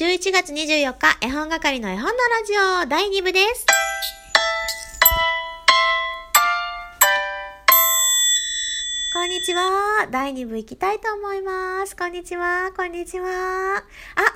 11月24日、絵本係の絵本のラジオ第2部です。こんにちは。第2部行きたいと思います。こんにちは。こんにちは。あ、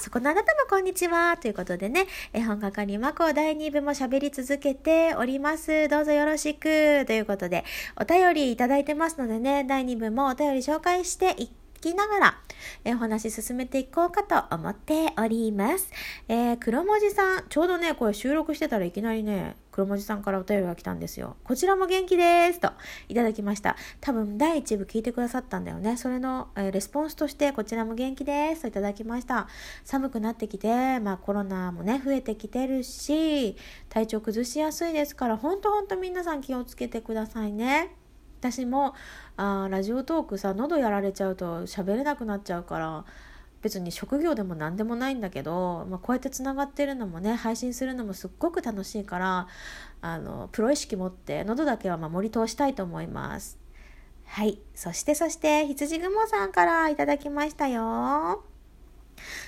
そこのあなたもこんにちは。ということでね、絵本係まこ第2部も喋り続けております。どうぞよろしく。ということで、お便りいただいてますのでね、第2部もお便り紹介していきながら、えお話進めていこうかと思っております。えー、黒文字さん、ちょうどね、これ収録してたらいきなりね、黒文字さんからお便りが来たんですよ。こちらも元気ですといただきました。多分第1部聞いてくださったんだよね。それの、えー、レスポンスとしてこちらも元気ですといただきました。寒くなってきて、まあコロナもね、増えてきてるし、体調崩しやすいですから、ほんとほんと皆さん気をつけてくださいね。私もあラジオトークさ喉やられちゃうと喋れなくなっちゃうから別に職業でも何でもないんだけど、まあ、こうやってつながってるのもね配信するのもすっごく楽しいからあのプロ意識持って喉だけは守り通したいと思います。はい。そしてそして羊雲さんからいただきましたよ。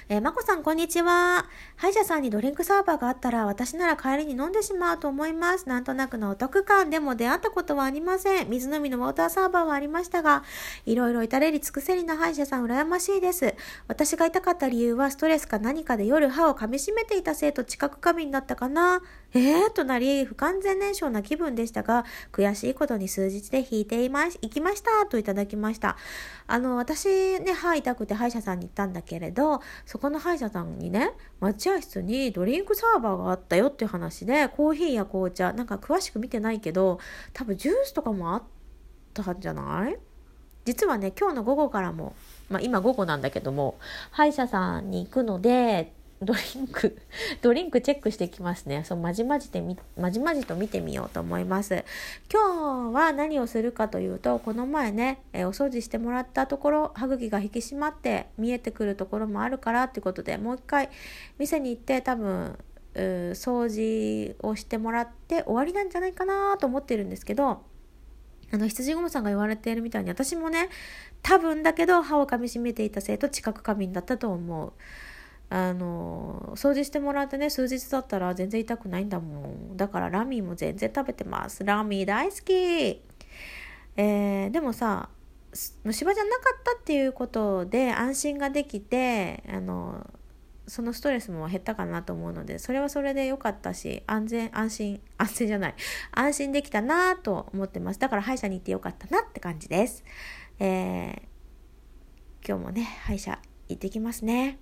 えー、まこさん、こんにちは。歯医者さんにドリンクサーバーがあったら、私なら帰りに飲んでしまうと思います。なんとなくのお得感でも出会ったことはありません。水飲みのウォーターサーバーはありましたが、いろいろ至れり尽くせりな歯医者さん、羨ましいです。私が痛かった理由は、ストレスか何かで夜歯を噛み締めていたせいと知覚過敏だったかな。えーとなり、不完全燃焼な気分でしたが、悔しいことに数日で引いていまし、行きましたといただきました。あの、私ね、歯痛くて歯医者さんに行ったんだけれど、そこの歯医者さんにね、待合室にドリンクサーバーがあったよっていう話で、コーヒーや紅茶、なんか詳しく見てないけど、多分ジュースとかもあったんじゃない？実はね、今日の午後からも、まあ今午後なんだけども、歯医者さんに行くので、ドリンク、ドリンクチェックしてきますね。そう、まじまじでみ、まじまじと見てみようと思います。今日は何をするかというと、この前ね、え、お掃除してもらったところ、歯茎が引き締まって見えてくるところもあるからっていうことで、もう一回店に行って多分、掃除をしてもらって終わりなんじゃないかなと思ってるんですけど、あの、羊ゴムさんが言われているみたいに、私もね、多分だけど歯を噛みしめていたせいと知覚過敏だったと思う。あの掃除してもらってね数日だったら全然痛くないんだもん。だからラミーも全然食べてます。ラミー大好き。えー、でもさ虫歯じゃなかったっていうことで安心ができてあのそのストレスも減ったかなと思うのでそれはそれで良かったし安全安心 安全じゃない。安心できたなと思ってます。だから歯医者に行ってよかったなって感じです。えー、今日もね歯医者行ってきますね。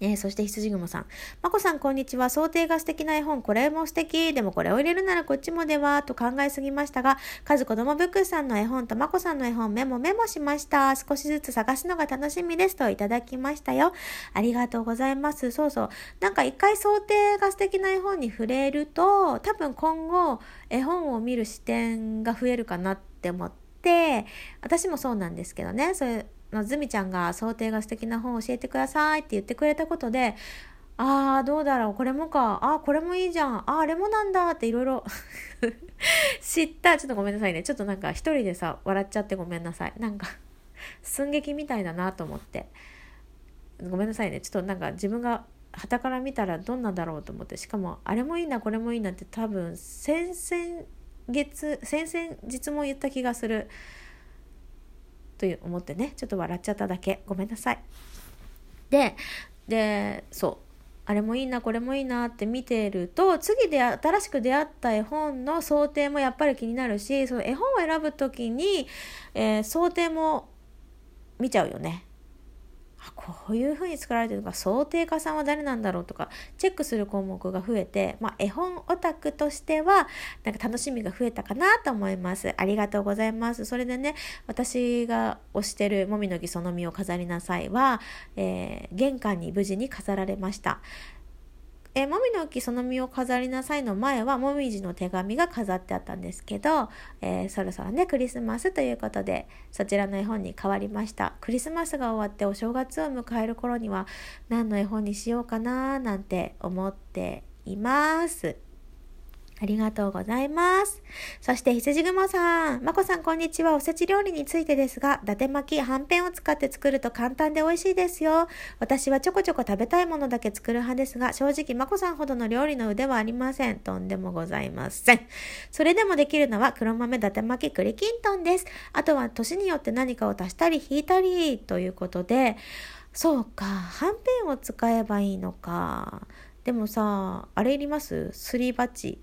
えー、そして羊雲さん。まこさん、こんにちは。想定が素敵な絵本。これも素敵。でもこれを入れるならこっちもでは、と考えすぎましたが、カズ子供ブックさんの絵本とまこさんの絵本メモメモしました。少しずつ探すのが楽しみです。といただきましたよ。ありがとうございます。そうそう。なんか一回想定が素敵な絵本に触れると、多分今後、絵本を見る視点が増えるかなって思って、私もそうなんですけどね。それのズミちゃんが想定が素敵な本を教えてくださいって言ってくれたことで、ああ、どうだろう、これもか、ああ、これもいいじゃん、ああ、あれもなんだっていろいろ 知った。ちょっとごめんなさいね。ちょっとなんか一人でさ、笑っちゃってごめんなさい。なんか寸劇みたいだなと思って。ごめんなさいね。ちょっとなんか自分が旗から見たらどんなだろうと思って。しかも、あれもいいな、これもいいなって多分、先々月、先々日も言った気がする。という思ってねちょっと笑っちゃっただけ。ごめんなさい。ででそう。あれもいいなこれもいいなって見てると次で新しく出会った絵本の想定もやっぱり気になるしその絵本を選ぶ時に、えー、想定も見ちゃうよね。こういうふうに作られてるのか想定家さんは誰なんだろうとかチェックする項目が増えて、まあ、絵本オタクとしてはなんか楽しみが増えたかなと思います。ありがとうございます。それでね私が推してる「もみの木その実を飾りなさいは」えー、玄関に無事に飾られました。えー、もみの木その実を飾りなさいの前はもみじの手紙が飾ってあったんですけど、えー、そろそろねクリスマスということでそちらの絵本に変わりました。クリスマスが終わってお正月を迎える頃には何の絵本にしようかななんて思っています。ありがとうございます。そして、羊雲さん。まこさん、こんにちは。おせち料理についてですが、伊達巻き、はんぺんを使って作ると簡単で美味しいですよ。私はちょこちょこ食べたいものだけ作る派ですが、正直、まこさんほどの料理の腕はありません。とんでもございません。それでもできるのは、黒豆伊達巻き栗きんとんです。あとは、年によって何かを足したり引いたり、ということで、そうか、はんぺんを使えばいいのか。でもさ、あれいります？すり鉢。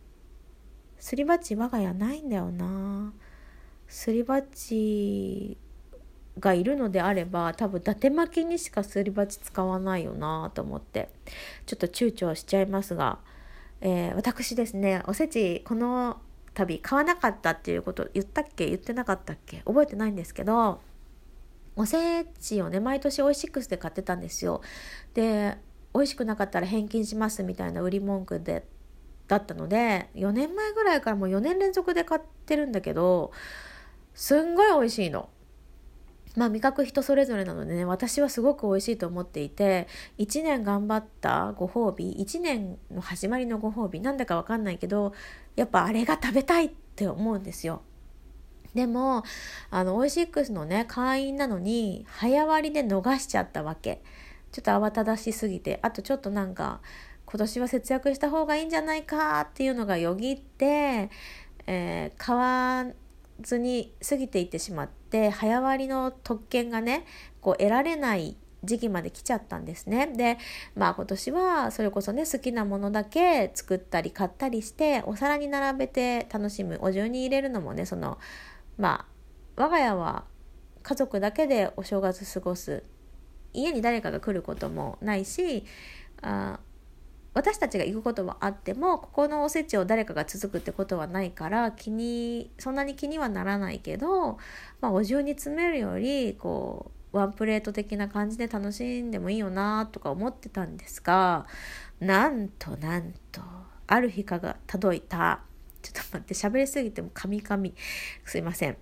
すり鉢我が家ないんだよな。すり鉢がいるのであれば多分伊達巻きにしかすり鉢使わないよなと思って。ちょっと躊躇しちゃいますが、えー、私ですねおせちこの度買わなかったっていうこと言ったっけ？言ってなかったっけ？覚えてないんですけどおせちをね毎年オイシックスで買ってたんですよ。で美味しくなかったら返金しますみたいな売り文句でだったので4年前ぐらいからもう4年連続で買ってるんだけどすんごい美味しいの。まあ味覚人それぞれなのでね私はすごく美味しいと思っていて1年頑張ったご褒美1年の始まりのご褒美なんだか分かんないけどやっぱあれが食べたいって思うんですよ。でもあのオイシックスのね会員なのに早割りで逃しちゃったわけちょっと慌ただしすぎてあとちょっとなんか今年は節約した方がいいんじゃないかっていうのがよぎって、えー、買わずに過ぎていってしまって早割りの特権がねこう得られない時期まで来ちゃったんですね。でまあ今年はそれこそね好きなものだけ作ったり買ったりしてお皿に並べて楽しむお重に入れるのもねそのまあ我が家は家族だけでお正月過ごす家に誰かが来ることもないしあ私たちが行くことはあってもここのおせちを誰かが続くってことはないから気にそんなに気にはならないけど、まあ、お重に詰めるよりこうワンプレート的な感じで楽しんでもいいよなとか思ってたんですがなんとなんとある日かが届いた。ちょっと待って喋りすぎてもカミカミ。すいません。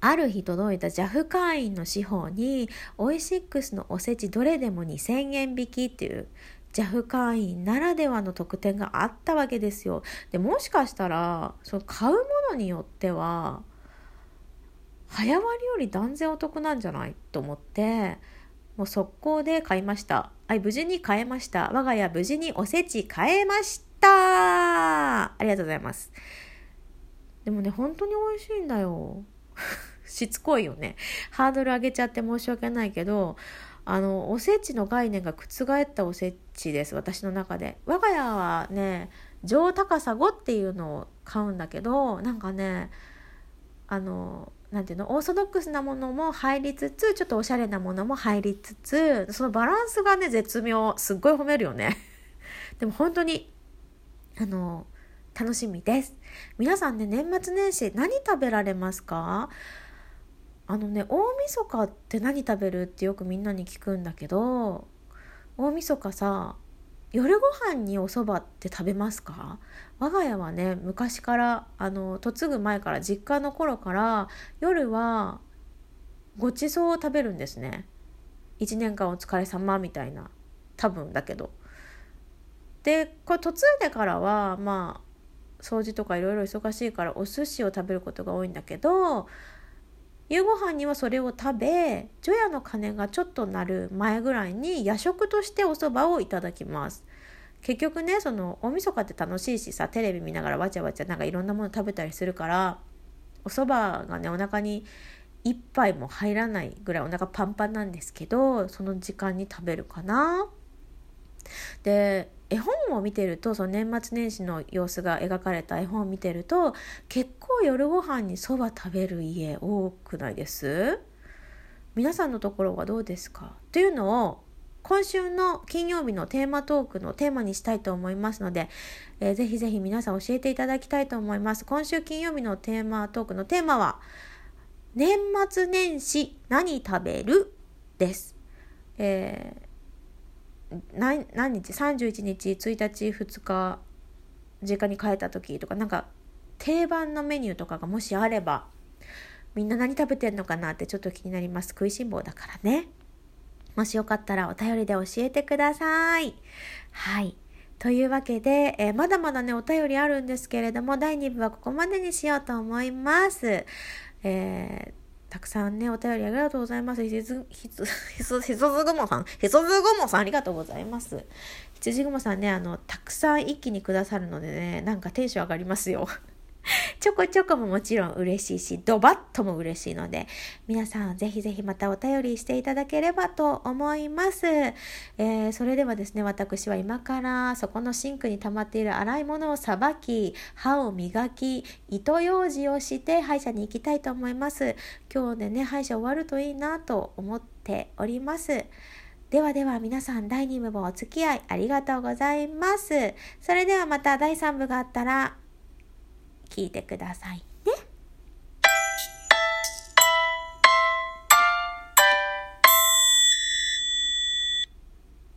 ある日届いた JAF 会員の司法にオイシックスのおせちどれでも2000円引きっていう JAF 会員ならではの特典があったわけですよ。でもしかしたらその買うものによっては早割より断然お得なんじゃないと思ってもう速攻で買いました。はい、無事に買えました。我が家無事におせち買えましたありがとうございます。でもね、本当に美味しいんだよ。しつこいよね。ハードル上げちゃって申し訳ないけど、あのおせちの概念が覆ったおせちです私の中で。我が家はね上高さ5っていうのを買うんだけどなんかねあのなんていうのオーソドックスなものも入りつつちょっとおしゃれなものも入りつつそのバランスがね絶妙すっごい褒めるよね。でも本当にあの楽しみです。皆さんね年末年始何食べられますか？あのね大晦日って何食べるってよくみんなに聞くんだけど大晦日さ夜ご飯にお蕎麦って食べますか？我が家はね昔からあの嫁ぐ前から実家の頃から夜はごちそうを食べるんですね。1年間お疲れ様みたいな多分だけど。でこれ嫁いでからはまあ掃除とかいろいろ忙しいからお寿司を食べることが多いんだけど夕ご飯にはそれを食べ除夜の鐘がちょっと鳴る前ぐらいに夜食としてお蕎麦をいただきます。結局ねその大晦日って楽しいしさテレビ見ながらわちゃわちゃなんかいろんなもの食べたりするからお蕎麦がねお腹に一杯も入らないぐらいお腹パンパンなんですけどその時間に食べるかな。で絵本を見てるとその年末年始の様子が描かれた絵本を見てると結構夜ご飯にそば食べる家多くないです？皆さんのところはどうですか？というのを今週の金曜日のテーマトークのテーマにしたいと思いますので、えー、ぜひぜひ皆さん教えていただきたいと思います。今週金曜日のテーマトークのテーマは、年末年始何食べる？です。えー何日？31日1日2日実家に帰った時とかなんか定番のメニューとかがもしあればみんな何食べてんのかなってちょっと気になります。食いしん坊だからね。もしよかったらお便りで教えてください。はい。というわけで、えー、まだまだね、お便りあるんですけれども、第2部はここまでにしようと思います。えーたくさんね、お便りありがとうございます。ひつ、ひつ、ひつ、ひつずぐもさん、ひつずぐもさんありがとうございます。ひつじぐもさんね、あの、たくさん一気にくださるのでね、なんかテンション上がりますよ。ちょこちょこももちろん嬉しいし、ドバッとも嬉しいので、皆さんぜひぜひまたお便りしていただければと思います。えー、それではですね、私は今からそこのシンクに溜まっている洗い物をさばき、歯を磨き、糸ようじをして歯医者に行きたいと思います。今日でね、歯医者終わるといいなと思っております。ではでは皆さん第2部もお付き合いありがとうございます。それではまた第3部があったら聞いてください。